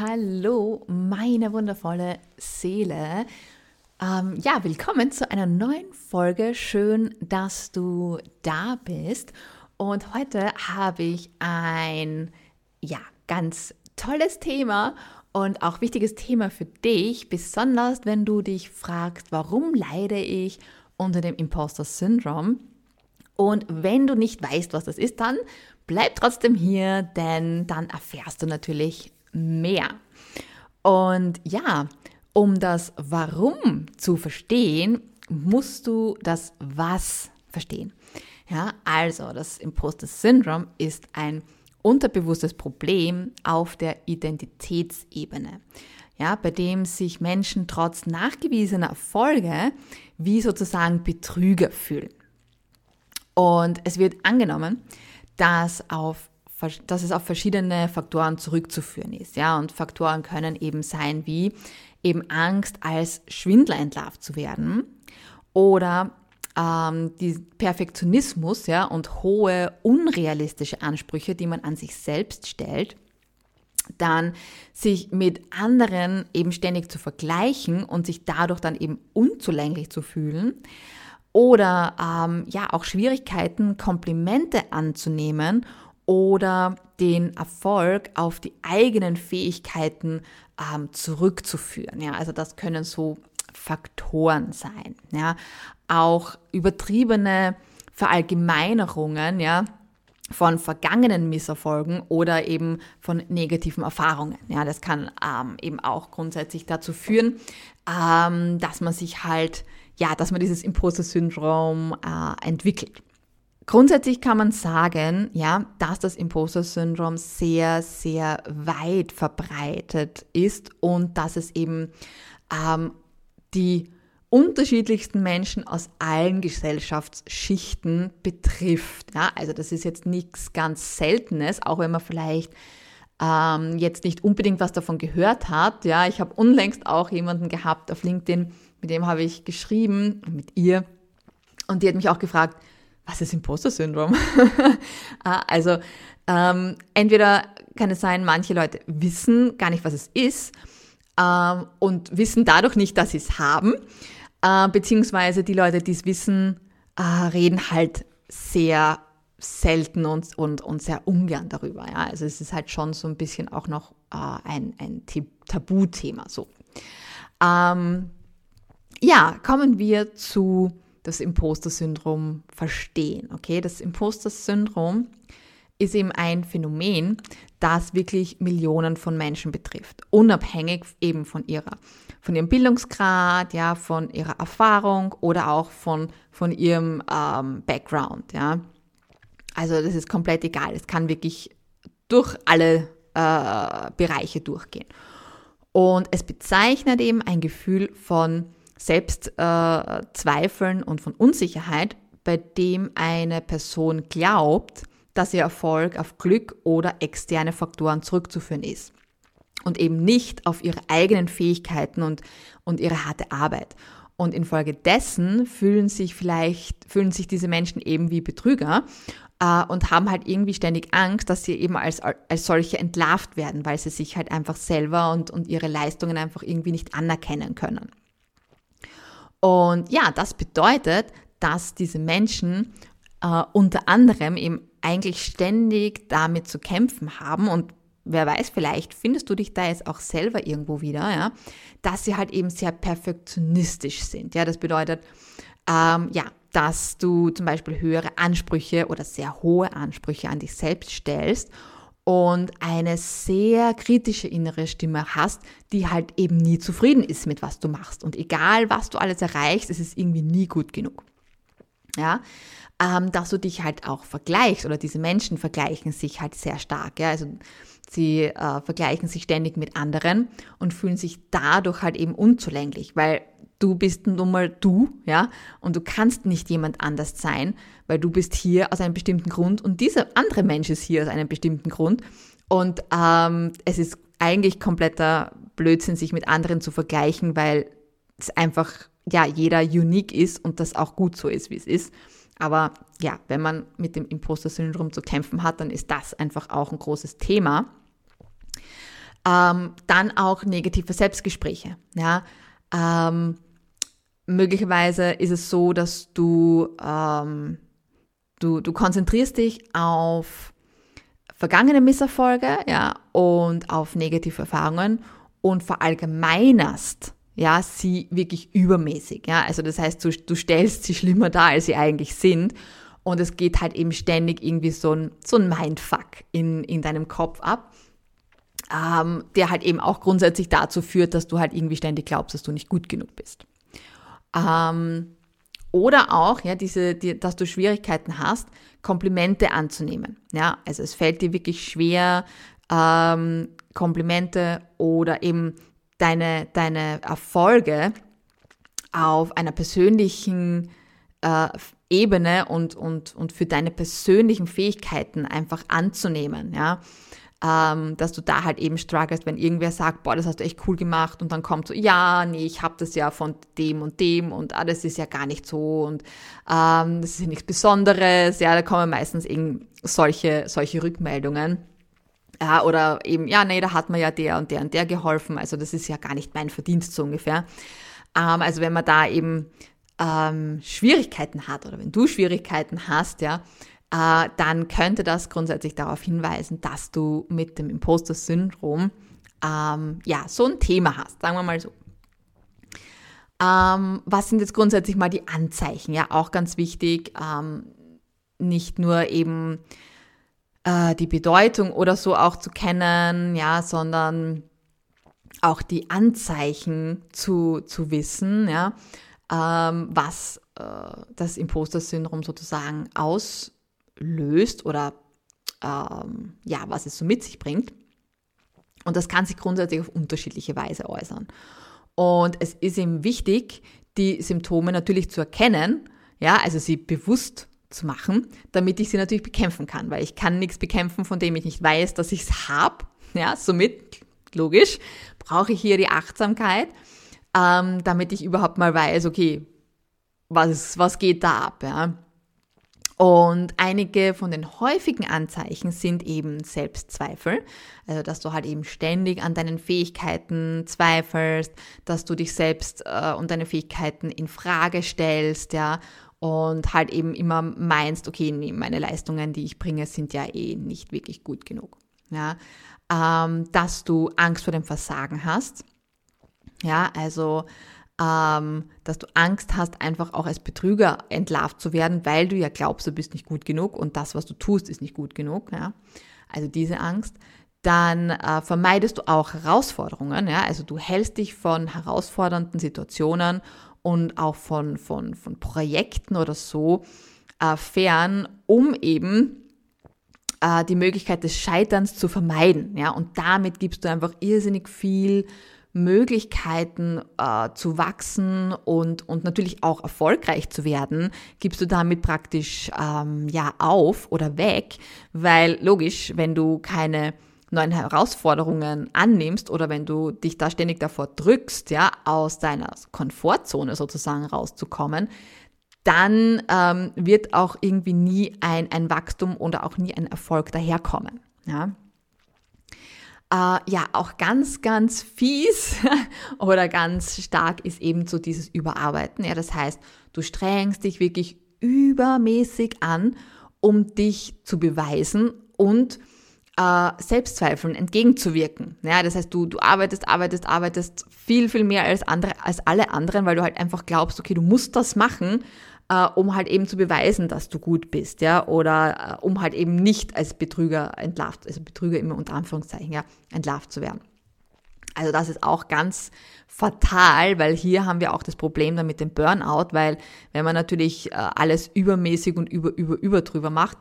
Hallo, meine wundervolle Seele. Ähm, ja, willkommen zu einer neuen Folge. Schön, dass du da bist. Und heute habe ich ein, ja, ganz tolles Thema und auch wichtiges Thema für dich, besonders wenn du dich fragst, warum leide ich unter dem Imposter Syndrome? Und wenn du nicht weißt, was das ist, dann bleib trotzdem hier, denn dann erfährst du natürlich mehr. Und ja, um das Warum zu verstehen, musst du das Was verstehen. Ja, also das Imposter Syndrome ist ein unterbewusstes Problem auf der Identitätsebene, ja, bei dem sich Menschen trotz nachgewiesener Erfolge wie sozusagen Betrüger fühlen. Und es wird angenommen, dass auf dass es auf verschiedene Faktoren zurückzuführen ist. Ja, und Faktoren können eben sein wie eben Angst als Schwindler entlarvt zu werden oder ähm, die Perfektionismus ja, und hohe unrealistische Ansprüche, die man an sich selbst stellt dann sich mit anderen eben ständig zu vergleichen und sich dadurch dann eben unzulänglich zu fühlen oder ähm, ja auch Schwierigkeiten, Komplimente anzunehmen oder den Erfolg auf die eigenen Fähigkeiten ähm, zurückzuführen. Ja, also das können so Faktoren sein. Ja, auch übertriebene Verallgemeinerungen, ja, von vergangenen Misserfolgen oder eben von negativen Erfahrungen. Ja, das kann ähm, eben auch grundsätzlich dazu führen, ähm, dass man sich halt, ja, dass man dieses Imposter-Syndrom äh, entwickelt. Grundsätzlich kann man sagen, ja, dass das Imposter-Syndrom sehr, sehr weit verbreitet ist und dass es eben ähm, die unterschiedlichsten Menschen aus allen Gesellschaftsschichten betrifft. Ja, also das ist jetzt nichts ganz Seltenes, auch wenn man vielleicht ähm, jetzt nicht unbedingt was davon gehört hat. Ja, ich habe unlängst auch jemanden gehabt auf LinkedIn, mit dem habe ich geschrieben, mit ihr, und die hat mich auch gefragt, was ist Imposter-Syndrom? Ah, also ähm, entweder kann es sein, manche Leute wissen gar nicht, was es ist ähm, und wissen dadurch nicht, dass sie es haben, äh, beziehungsweise die Leute, die es wissen, äh, reden halt sehr selten und, und, und sehr ungern darüber. Ja? Also es ist halt schon so ein bisschen auch noch äh, ein, ein Tabuthema. So. Ähm, ja, kommen wir zu das Imposter-Syndrom verstehen. Okay, das Imposter-Syndrom ist eben ein Phänomen, das wirklich Millionen von Menschen betrifft, unabhängig eben von ihrer, von ihrem Bildungsgrad, ja, von ihrer Erfahrung oder auch von, von ihrem ähm, Background, ja. Also das ist komplett egal. Es kann wirklich durch alle äh, Bereiche durchgehen. Und es bezeichnet eben ein Gefühl von Selbstzweifeln äh, und von Unsicherheit, bei dem eine Person glaubt, dass ihr Erfolg auf Glück oder externe Faktoren zurückzuführen ist und eben nicht auf ihre eigenen Fähigkeiten und, und ihre harte Arbeit. Und infolgedessen fühlen sich vielleicht, fühlen sich diese Menschen eben wie Betrüger äh, und haben halt irgendwie ständig Angst, dass sie eben als, als solche entlarvt werden, weil sie sich halt einfach selber und, und ihre Leistungen einfach irgendwie nicht anerkennen können. Und ja, das bedeutet, dass diese Menschen äh, unter anderem eben eigentlich ständig damit zu kämpfen haben und wer weiß, vielleicht findest du dich da jetzt auch selber irgendwo wieder, ja, dass sie halt eben sehr perfektionistisch sind. Ja, das bedeutet, ähm, ja, dass du zum Beispiel höhere Ansprüche oder sehr hohe Ansprüche an dich selbst stellst und eine sehr kritische innere Stimme hast, die halt eben nie zufrieden ist mit was du machst. Und egal, was du alles erreichst, es ist irgendwie nie gut genug. Ja, ähm, dass du dich halt auch vergleichst oder diese Menschen vergleichen sich halt sehr stark. Ja, also sie äh, vergleichen sich ständig mit anderen und fühlen sich dadurch halt eben unzulänglich, weil du bist nun mal du, ja, und du kannst nicht jemand anders sein, weil du bist hier aus einem bestimmten Grund und dieser andere Mensch ist hier aus einem bestimmten Grund. Und ähm, es ist eigentlich kompletter Blödsinn, sich mit anderen zu vergleichen, weil es einfach, ja, jeder unique ist und das auch gut so ist, wie es ist. Aber ja, wenn man mit dem Imposter-Syndrom zu kämpfen hat, dann ist das einfach auch ein großes Thema. Ähm, dann auch negative Selbstgespräche. Ja? Ähm, möglicherweise ist es so, dass du, ähm, du, du konzentrierst dich auf vergangene Misserfolge ja, und auf negative Erfahrungen und verallgemeinerst ja, sie wirklich übermäßig. Ja? Also das heißt, du, du stellst sie schlimmer dar, als sie eigentlich sind. Und es geht halt eben ständig irgendwie so ein, so ein Mindfuck in, in deinem Kopf ab, ähm, der halt eben auch grundsätzlich dazu führt, dass du halt irgendwie ständig glaubst, dass du nicht gut genug bist. Ähm, oder auch, ja, diese, die, dass du Schwierigkeiten hast, Komplimente anzunehmen. Ja, also es fällt dir wirklich schwer, ähm, Komplimente oder eben deine, deine Erfolge auf einer persönlichen äh, Ebene und, und, und für deine persönlichen Fähigkeiten einfach anzunehmen, ja. Ähm, dass du da halt eben strugglest, wenn irgendwer sagt, boah, das hast du echt cool gemacht und dann kommt so, ja, nee, ich habe das ja von dem und dem und ah, das ist ja gar nicht so und ähm, das ist ja nichts Besonderes, ja, da kommen meistens eben solche, solche Rückmeldungen. Ja, oder eben, ja, nee, da hat mir ja der und der und der geholfen. Also das ist ja gar nicht mein Verdienst so ungefähr. Ähm, also wenn man da eben ähm, Schwierigkeiten hat oder wenn du Schwierigkeiten hast, ja, äh, dann könnte das grundsätzlich darauf hinweisen, dass du mit dem Imposter-Syndrom ähm, ja so ein Thema hast, sagen wir mal so. Ähm, was sind jetzt grundsätzlich mal die Anzeichen? Ja, auch ganz wichtig. Ähm, nicht nur eben äh, die Bedeutung oder so auch zu kennen, ja, sondern auch die Anzeichen zu, zu wissen, ja, ähm, was äh, das Imposter-Syndrom sozusagen auslöst oder ähm, ja, was es so mit sich bringt. Und das kann sich grundsätzlich auf unterschiedliche Weise äußern. Und es ist eben wichtig, die Symptome natürlich zu erkennen, ja, also sie bewusst zu machen, damit ich sie natürlich bekämpfen kann, weil ich kann nichts bekämpfen, von dem ich nicht weiß, dass ich es habe. Ja, somit, logisch, brauche ich hier die Achtsamkeit, ähm, damit ich überhaupt mal weiß, okay, was, was geht da ab, ja. Und einige von den häufigen Anzeichen sind eben Selbstzweifel, also dass du halt eben ständig an deinen Fähigkeiten zweifelst, dass du dich selbst äh, und deine Fähigkeiten in Frage stellst, ja, und halt eben immer meinst, okay, nee, meine Leistungen, die ich bringe, sind ja eh nicht wirklich gut genug. Ja, ähm, dass du Angst vor dem Versagen hast. Ja, also ähm, dass du Angst hast, einfach auch als Betrüger entlarvt zu werden, weil du ja glaubst, du bist nicht gut genug und das, was du tust, ist nicht gut genug. Ja, also diese Angst. Dann äh, vermeidest du auch Herausforderungen. Ja, also du hältst dich von herausfordernden Situationen und auch von, von, von Projekten oder so äh, fern, um eben äh, die Möglichkeit des Scheiterns zu vermeiden. Ja? Und damit gibst du einfach irrsinnig viel Möglichkeiten äh, zu wachsen und, und natürlich auch erfolgreich zu werden, gibst du damit praktisch ähm, ja auf oder weg, weil logisch, wenn du keine neuen Herausforderungen annimmst oder wenn du dich da ständig davor drückst, ja, aus deiner Komfortzone sozusagen rauszukommen, dann ähm, wird auch irgendwie nie ein, ein Wachstum oder auch nie ein Erfolg daherkommen. Ja. Äh, ja, auch ganz, ganz fies oder ganz stark ist eben so dieses Überarbeiten. Ja, das heißt, du strengst dich wirklich übermäßig an, um dich zu beweisen und äh, Selbstzweifeln entgegenzuwirken. Ja, das heißt, du, du arbeitest, arbeitest, arbeitest viel, viel mehr als, andere, als alle anderen, weil du halt einfach glaubst, okay, du musst das machen, äh, um halt eben zu beweisen, dass du gut bist, ja, oder äh, um halt eben nicht als Betrüger entlarvt, also Betrüger immer unter Anführungszeichen, ja, entlarvt zu werden. Also das ist auch ganz fatal, weil hier haben wir auch das Problem dann mit dem Burnout, weil wenn man natürlich äh, alles übermäßig und über, über, über drüber macht,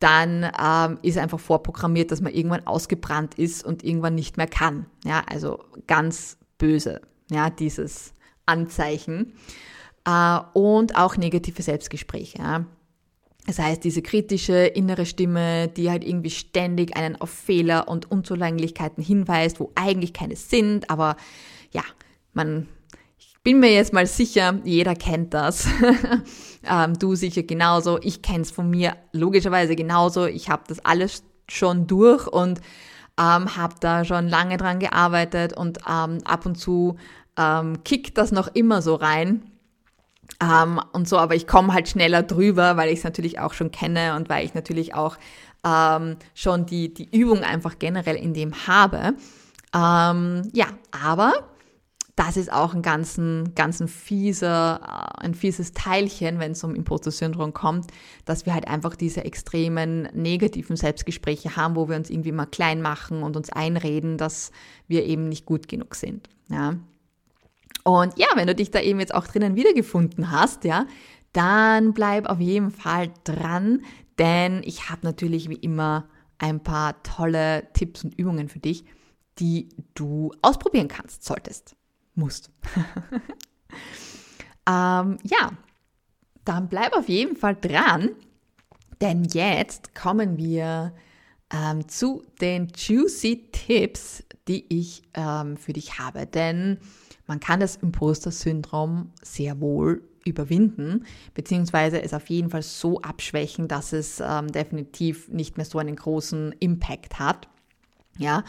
dann ähm, ist einfach vorprogrammiert, dass man irgendwann ausgebrannt ist und irgendwann nicht mehr kann. Ja, also ganz böse, ja, dieses Anzeichen. Äh, und auch negative Selbstgespräche. Das heißt, diese kritische innere Stimme, die halt irgendwie ständig einen auf Fehler und Unzulänglichkeiten hinweist, wo eigentlich keine sind, aber ja, man bin mir jetzt mal sicher, jeder kennt das. ähm, du sicher genauso. Ich kenne es von mir logischerweise genauso. Ich habe das alles schon durch und ähm, habe da schon lange dran gearbeitet und ähm, ab und zu ähm, kickt das noch immer so rein. Ähm, und so, aber ich komme halt schneller drüber, weil ich es natürlich auch schon kenne und weil ich natürlich auch ähm, schon die, die Übung einfach generell in dem habe. Ähm, ja, aber das ist auch ein ganzen, ganzen fieser, äh, ein fieses Teilchen, wenn es um Imposter-Syndrom kommt, dass wir halt einfach diese extremen negativen Selbstgespräche haben, wo wir uns irgendwie mal klein machen und uns einreden, dass wir eben nicht gut genug sind. Ja. Und ja, wenn du dich da eben jetzt auch drinnen wiedergefunden hast, ja, dann bleib auf jeden Fall dran, denn ich habe natürlich wie immer ein paar tolle Tipps und Übungen für dich, die du ausprobieren kannst, solltest musst. ähm, ja, dann bleib auf jeden Fall dran, denn jetzt kommen wir ähm, zu den juicy Tipps, die ich ähm, für dich habe. Denn man kann das Imposter-Syndrom sehr wohl überwinden, beziehungsweise es auf jeden Fall so abschwächen, dass es ähm, definitiv nicht mehr so einen großen Impact hat. Ja,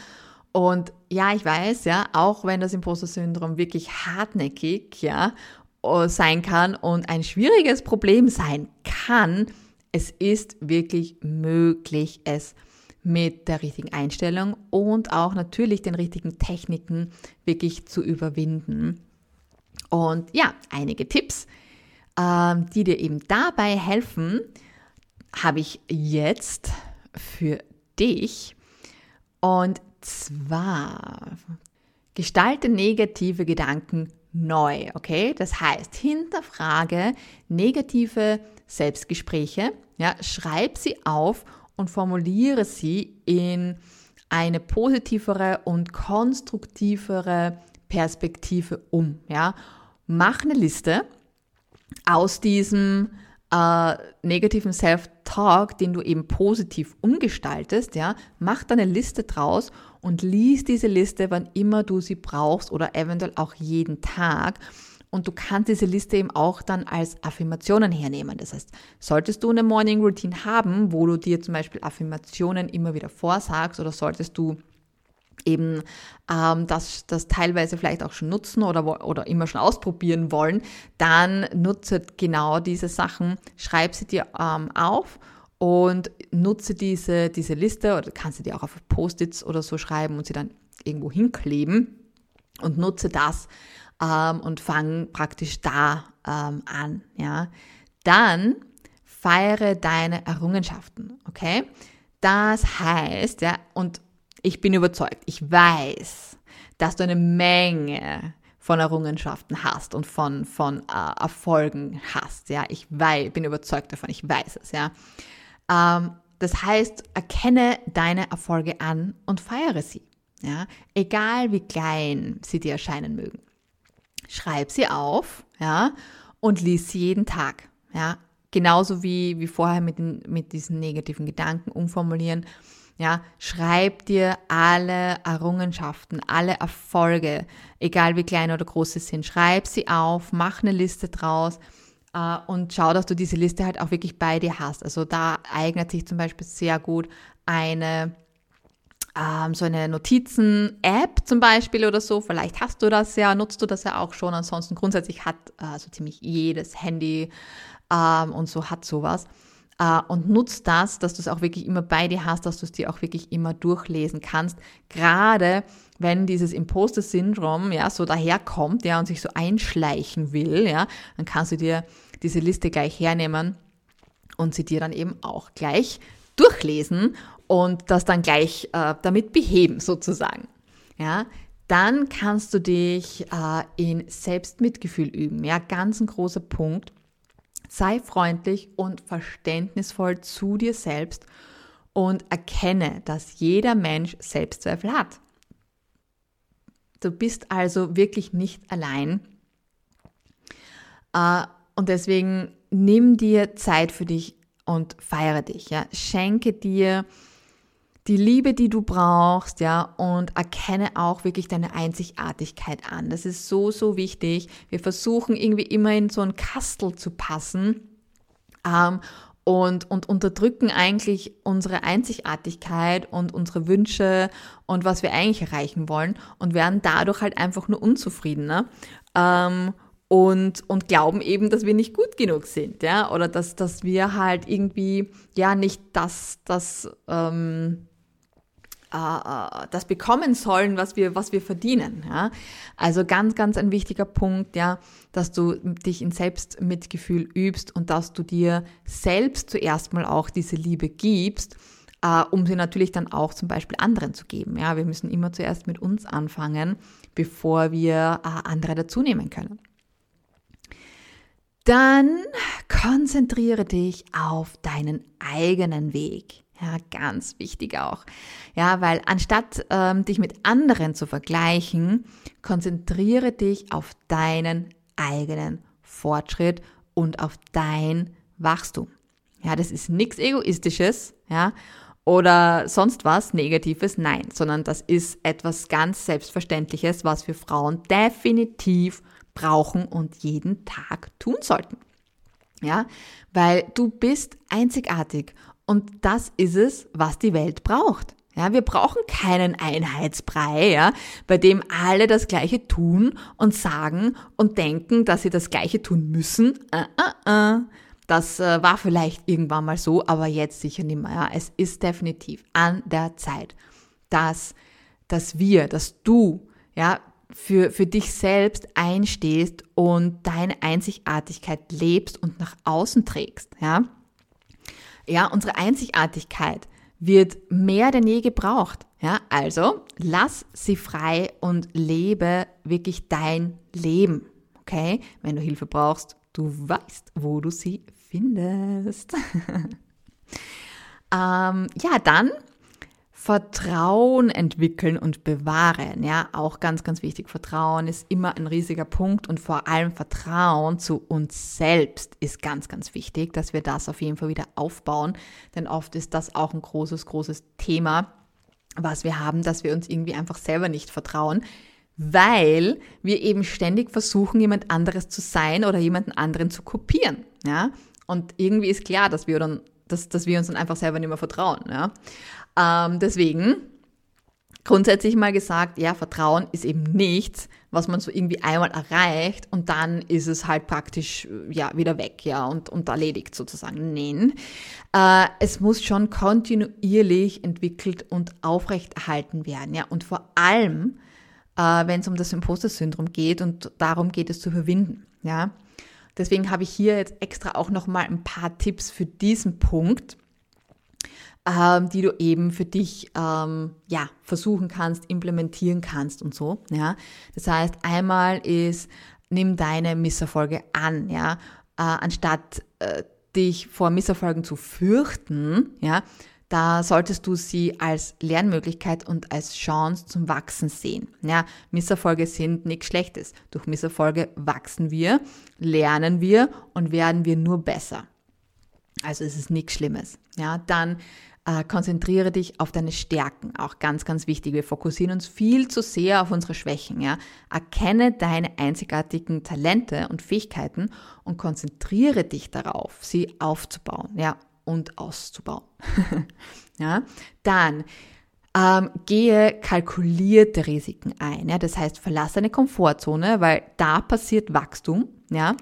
und ja, ich weiß, ja, auch wenn das Imposter-Syndrom wirklich hartnäckig, ja, äh, sein kann und ein schwieriges Problem sein kann, es ist wirklich möglich, es mit der richtigen Einstellung und auch natürlich den richtigen Techniken wirklich zu überwinden. Und ja, einige Tipps, ähm, die dir eben dabei helfen, habe ich jetzt für dich. Und zwar gestalte negative Gedanken neu, okay? Das heißt, hinterfrage negative Selbstgespräche, ja, schreib sie auf und formuliere sie in eine positivere und konstruktivere Perspektive um, ja? Mach eine Liste aus diesem äh, negativen Self-Talk, den du eben positiv umgestaltest, ja, mach da eine Liste draus und lies diese Liste, wann immer du sie brauchst oder eventuell auch jeden Tag. Und du kannst diese Liste eben auch dann als Affirmationen hernehmen. Das heißt, solltest du eine Morning Routine haben, wo du dir zum Beispiel Affirmationen immer wieder vorsagst oder solltest du eben ähm, das, das teilweise vielleicht auch schon nutzen oder, oder immer schon ausprobieren wollen, dann nutze genau diese Sachen, schreib sie dir ähm, auf und nutze diese, diese Liste oder kannst du dir auch auf Post-its oder so schreiben und sie dann irgendwo hinkleben und nutze das ähm, und fang praktisch da ähm, an. Ja. Dann feiere deine Errungenschaften, okay? Das heißt, ja, und ich bin überzeugt, ich weiß, dass du eine Menge von Errungenschaften hast und von, von äh, Erfolgen hast. Ja, ich weiß, bin überzeugt davon, ich weiß es. Ja, ähm, das heißt, erkenne deine Erfolge an und feiere sie. Ja, egal wie klein sie dir erscheinen mögen. Schreib sie auf, ja, und lies sie jeden Tag. Ja, genauso wie, wie vorher mit, den, mit diesen negativen Gedanken umformulieren ja, schreib dir alle Errungenschaften, alle Erfolge, egal wie klein oder groß sie sind, schreib sie auf, mach eine Liste draus äh, und schau, dass du diese Liste halt auch wirklich bei dir hast. Also da eignet sich zum Beispiel sehr gut eine ähm, so eine Notizen-App zum Beispiel oder so. Vielleicht hast du das ja, nutzt du das ja auch schon. Ansonsten grundsätzlich hat äh, so ziemlich jedes Handy ähm, und so hat sowas äh, und nutzt das, dass du es auch wirklich immer bei dir hast, dass du es dir auch wirklich immer durchlesen kannst. Gerade wenn dieses Imposter-Syndrom ja so daherkommt, ja, und sich so einschleichen will, ja, dann kannst du dir diese Liste gleich hernehmen und sie dir dann eben auch gleich durchlesen und das dann gleich äh, damit beheben sozusagen. Ja, dann kannst du dich äh, in Selbstmitgefühl üben. Ja, ganz ein großer Punkt. Sei freundlich und verständnisvoll zu dir selbst und erkenne, dass jeder Mensch Selbstzweifel hat. Du bist also wirklich nicht allein. Äh, und deswegen nimm dir Zeit für dich und feiere dich. Ja? Schenke dir die Liebe, die du brauchst, ja, und erkenne auch wirklich deine Einzigartigkeit an. Das ist so, so wichtig. Wir versuchen irgendwie immer in so ein Kastel zu passen. Ähm, und, und unterdrücken eigentlich unsere Einzigartigkeit und unsere Wünsche und was wir eigentlich erreichen wollen und werden dadurch halt einfach nur unzufriedener. Ähm, und, und glauben eben, dass wir nicht gut genug sind, ja, oder dass, dass wir halt irgendwie, ja, nicht das, das, ähm, äh, das bekommen sollen, was wir, was wir verdienen. Ja? Also ganz, ganz ein wichtiger Punkt, ja, dass du dich in Selbstmitgefühl übst und dass du dir selbst zuerst mal auch diese Liebe gibst, äh, um sie natürlich dann auch zum Beispiel anderen zu geben. Ja? Wir müssen immer zuerst mit uns anfangen, bevor wir äh, andere dazunehmen können. Dann konzentriere dich auf deinen eigenen Weg. Ja, ganz wichtig auch. Ja, weil anstatt ähm, dich mit anderen zu vergleichen, konzentriere dich auf deinen eigenen Fortschritt und auf dein Wachstum. Ja, das ist nichts Egoistisches, ja, oder sonst was Negatives, nein, sondern das ist etwas ganz Selbstverständliches, was wir Frauen definitiv brauchen und jeden Tag tun sollten. Ja, weil du bist einzigartig und das ist es, was die Welt braucht. Ja, wir brauchen keinen Einheitsbrei, ja, bei dem alle das Gleiche tun und sagen und denken, dass sie das Gleiche tun müssen. Uh, uh, uh. Das äh, war vielleicht irgendwann mal so, aber jetzt sicher nicht mehr. Ja. Es ist definitiv an der Zeit, dass, dass wir, dass du, ja, für, für dich selbst einstehst und deine Einzigartigkeit lebst und nach außen trägst, ja. Ja, unsere Einzigartigkeit wird mehr denn je gebraucht. Ja, also lass sie frei und lebe wirklich dein Leben. Okay? Wenn du Hilfe brauchst, du weißt, wo du sie findest. ähm, ja, dann Vertrauen entwickeln und bewahren. Ja, auch ganz, ganz wichtig. Vertrauen ist immer ein riesiger Punkt und vor allem Vertrauen zu uns selbst ist ganz, ganz wichtig, dass wir das auf jeden Fall wieder aufbauen. Denn oft ist das auch ein großes, großes Thema, was wir haben, dass wir uns irgendwie einfach selber nicht vertrauen, weil wir eben ständig versuchen, jemand anderes zu sein oder jemanden anderen zu kopieren. Ja, und irgendwie ist klar, dass wir dann dass, dass wir uns dann einfach selber nicht mehr vertrauen. Ja? Ähm, deswegen grundsätzlich mal gesagt, ja, Vertrauen ist eben nichts, was man so irgendwie einmal erreicht und dann ist es halt praktisch ja wieder weg, ja, und, und erledigt sozusagen. Nein. Äh, es muss schon kontinuierlich entwickelt und aufrechterhalten werden, ja, und vor allem, äh, wenn es um das Imposter-Syndrom geht und darum geht es zu überwinden, ja. Deswegen habe ich hier jetzt extra auch nochmal ein paar Tipps für diesen Punkt, ähm, die du eben für dich ähm, ja, versuchen kannst, implementieren kannst und so. Ja. Das heißt, einmal ist, nimm deine Misserfolge an, ja, äh, anstatt äh, dich vor Misserfolgen zu fürchten, ja, da solltest du sie als Lernmöglichkeit und als Chance zum Wachsen sehen. Ja, Misserfolge sind nichts Schlechtes. Durch Misserfolge wachsen wir, lernen wir und werden wir nur besser. Also es ist nichts Schlimmes. Ja, dann äh, konzentriere dich auf deine Stärken. Auch ganz, ganz wichtig. Wir fokussieren uns viel zu sehr auf unsere Schwächen. Ja, erkenne deine einzigartigen Talente und Fähigkeiten und konzentriere dich darauf, sie aufzubauen. Ja, und auszubauen. ja, dann ähm, gehe kalkulierte Risiken ein. Ja, das heißt, verlasse eine Komfortzone, weil da passiert Wachstum. Ja,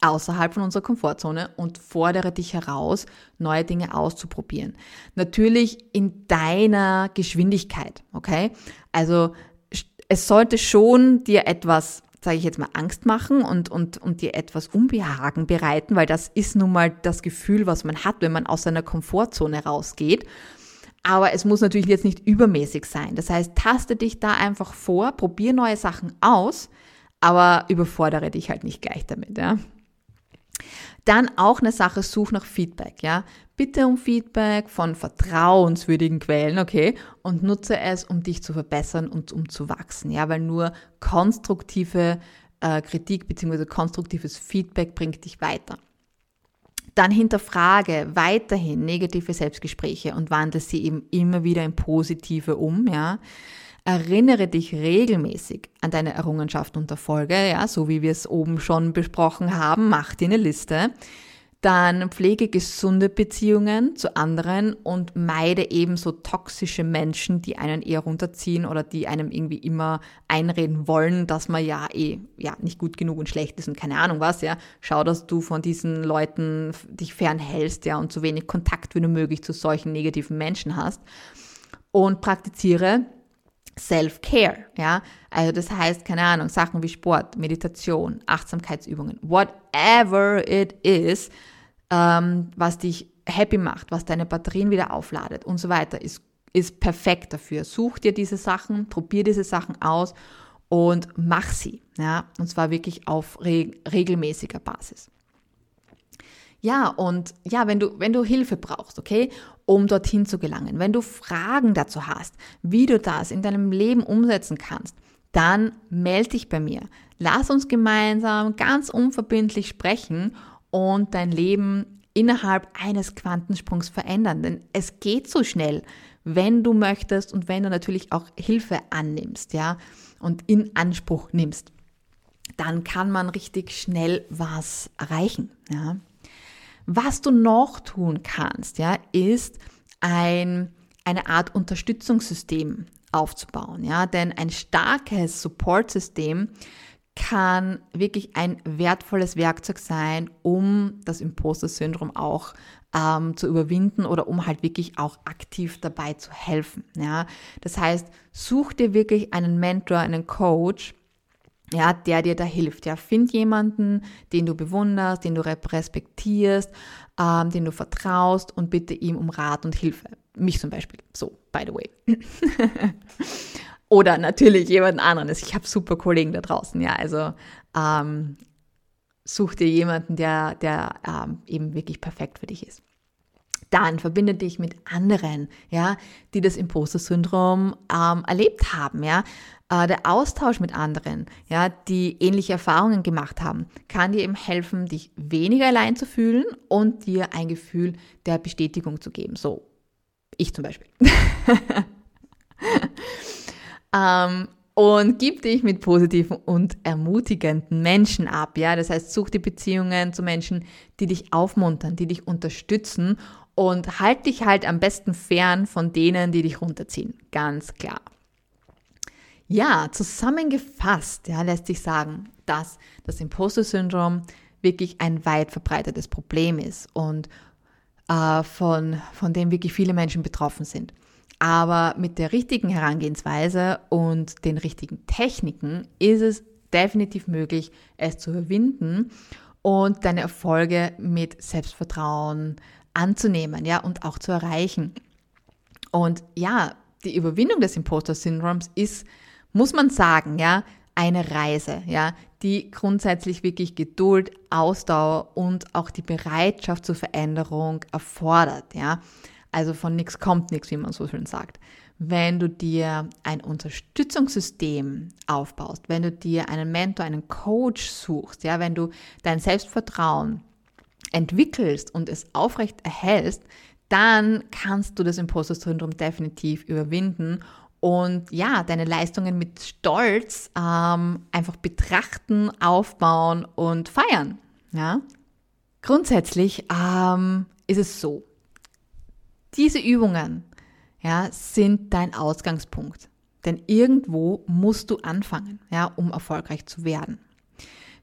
außerhalb von unserer Komfortzone und fordere dich heraus, neue Dinge auszuprobieren. Natürlich in deiner Geschwindigkeit, okay? Also es sollte schon dir etwas sage ich jetzt mal, Angst machen und, und, und dir etwas Unbehagen bereiten, weil das ist nun mal das Gefühl, was man hat, wenn man aus seiner Komfortzone rausgeht. Aber es muss natürlich jetzt nicht übermäßig sein. Das heißt, taste dich da einfach vor, probier neue Sachen aus, aber überfordere dich halt nicht gleich damit, ja. Dann auch eine Sache, such nach Feedback, ja. Bitte um Feedback von vertrauenswürdigen Quellen, okay? Und nutze es, um dich zu verbessern und um zu wachsen, ja, weil nur konstruktive äh, Kritik bzw. konstruktives Feedback bringt dich weiter. Dann hinterfrage weiterhin negative Selbstgespräche und wandle sie eben immer wieder in positive um, ja. Erinnere dich regelmäßig an deine Errungenschaften und Erfolge, ja, so wie wir es oben schon besprochen haben. Mach dir eine Liste. dann pflege gesunde Beziehungen zu anderen und meide ebenso toxische Menschen, die einen eher runterziehen oder die einem irgendwie immer einreden wollen, dass man ja eh ja nicht gut genug und schlecht ist und keine Ahnung was, ja. Schau, dass du von diesen Leuten dich fernhältst, ja, und so wenig Kontakt wie nur möglich zu solchen negativen Menschen hast und praktiziere Self-Care, ja. Also das heißt, keine Ahnung, Sachen wie Sport, Meditation, Achtsamkeitsübungen, whatever it is, ähm, was dich happy macht, was deine Batterien wieder aufladet und so weiter, ist, ist perfekt dafür. Such dir diese Sachen, probier diese Sachen aus und mach sie, ja. Und zwar wirklich auf re regelmäßiger Basis. Ja, und ja, wenn du, wenn du Hilfe brauchst, okay, um dorthin zu gelangen, wenn du Fragen dazu hast, wie du das in deinem Leben umsetzen kannst, dann melde dich bei mir. Lass uns gemeinsam ganz unverbindlich sprechen und dein Leben innerhalb eines Quantensprungs verändern. Denn es geht so schnell, wenn du möchtest und wenn du natürlich auch Hilfe annimmst, ja, und in Anspruch nimmst. Dann kann man richtig schnell was erreichen, ja. Was du noch tun kannst, ja, ist ein, eine Art Unterstützungssystem aufzubauen, ja, denn ein starkes Supportsystem kann wirklich ein wertvolles Werkzeug sein, um das Imposter-Syndrom auch ähm, zu überwinden oder um halt wirklich auch aktiv dabei zu helfen. Ja, das heißt, such dir wirklich einen Mentor, einen Coach, ja, der dir da hilft. Ja, find jemanden, den du bewunderst, den du respektierst, ähm, den du vertraust und bitte ihm um Rat und Hilfe. Mich zum Beispiel. So, by the way. Oder natürlich jemand anderen. Ich habe super Kollegen da draußen. Ja, also ähm, such dir jemanden, der, der ähm, eben wirklich perfekt für dich ist. Dann verbinde dich mit anderen, ja, die das Imposter-Syndrom ähm, erlebt haben, ja. Äh, der Austausch mit anderen, ja, die ähnliche Erfahrungen gemacht haben, kann dir eben helfen, dich weniger allein zu fühlen und dir ein Gefühl der Bestätigung zu geben. So, ich zum Beispiel. ähm, und gib dich mit positiven und ermutigenden Menschen ab. Ja, das heißt, such die Beziehungen zu Menschen, die dich aufmuntern, die dich unterstützen und halt dich halt am besten fern von denen, die dich runterziehen. Ganz klar. Ja, zusammengefasst ja, lässt sich sagen, dass das Imposter-Syndrom wirklich ein weit verbreitetes Problem ist und äh, von, von dem wirklich viele Menschen betroffen sind. Aber mit der richtigen Herangehensweise und den richtigen Techniken ist es definitiv möglich, es zu überwinden und deine Erfolge mit Selbstvertrauen anzunehmen, ja, und auch zu erreichen. Und ja, die Überwindung des Imposter-Syndroms ist muss man sagen, ja, eine Reise, ja, die grundsätzlich wirklich Geduld, Ausdauer und auch die Bereitschaft zur Veränderung erfordert, ja. Also von nichts kommt nichts, wie man so schön sagt. Wenn du dir ein Unterstützungssystem aufbaust, wenn du dir einen Mentor, einen Coach suchst, ja, wenn du dein Selbstvertrauen entwickelst und es aufrecht erhältst, dann kannst du das Imposter-Syndrom definitiv überwinden und ja, deine Leistungen mit Stolz ähm, einfach betrachten, aufbauen und feiern. Ja? Grundsätzlich ähm, ist es so, diese Übungen ja, sind dein Ausgangspunkt. Denn irgendwo musst du anfangen, ja, um erfolgreich zu werden.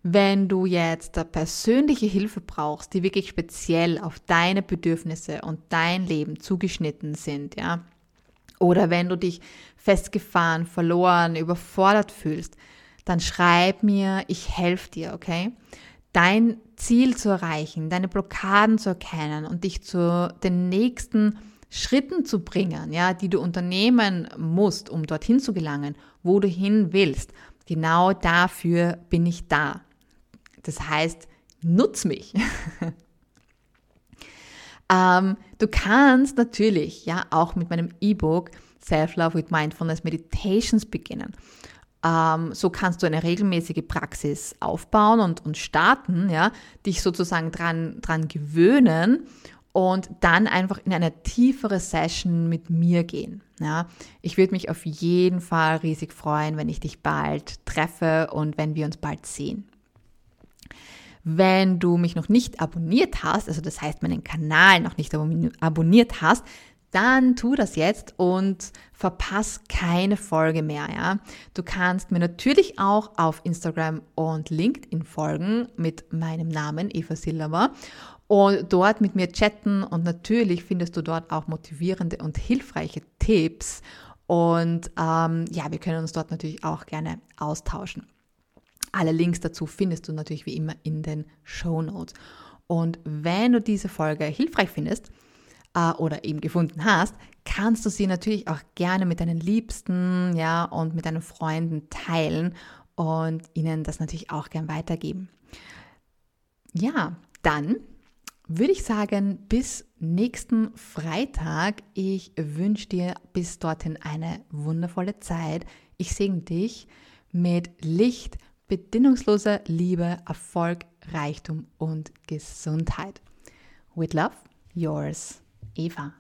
Wenn du jetzt persönliche Hilfe brauchst, die wirklich speziell auf deine Bedürfnisse und dein Leben zugeschnitten sind, ja, oder wenn du dich festgefahren, verloren, überfordert fühlst, dann schreib mir, ich helfe dir, okay? Dein Ziel zu erreichen, deine Blockaden zu erkennen und dich zu den nächsten Schritten zu bringen, ja, die du unternehmen musst, um dorthin zu gelangen, wo du hin willst. Genau dafür bin ich da. Das heißt, nutz mich. Ähm, du kannst natürlich ja auch mit meinem E-Book Self-Love with Mindfulness Meditations beginnen. Ähm, so kannst du eine regelmäßige Praxis aufbauen und, und starten, ja, dich sozusagen dran, dran gewöhnen und dann einfach in eine tiefere Session mit mir gehen. Ja. Ich würde mich auf jeden Fall riesig freuen, wenn ich dich bald treffe und wenn wir uns bald sehen. Wenn du mich noch nicht abonniert hast, also das heißt meinen Kanal noch nicht abonniert hast, dann tu das jetzt und verpass keine Folge mehr, ja. Du kannst mir natürlich auch auf Instagram und LinkedIn folgen mit meinem Namen Eva Silver und dort mit mir chatten und natürlich findest du dort auch motivierende und hilfreiche Tipps und ähm, ja, wir können uns dort natürlich auch gerne austauschen. Alle Links dazu findest du natürlich wie immer in den Show Notes. Und wenn du diese Folge hilfreich findest, äh, oder eben gefunden hast, kannst du sie natürlich auch gerne mit deinen Liebsten, ja, und mit deinen Freunden teilen und ihnen das natürlich auch gern weitergeben. Ja, dann würde ich sagen, bis nächsten Freitag. Ich wünsche dir bis dorthin eine wundervolle Zeit. Ich segne dich mit Licht, bedingungsloser Liebe, Erfolg, Reichtum und Gesundheit. With love, yours. Eva.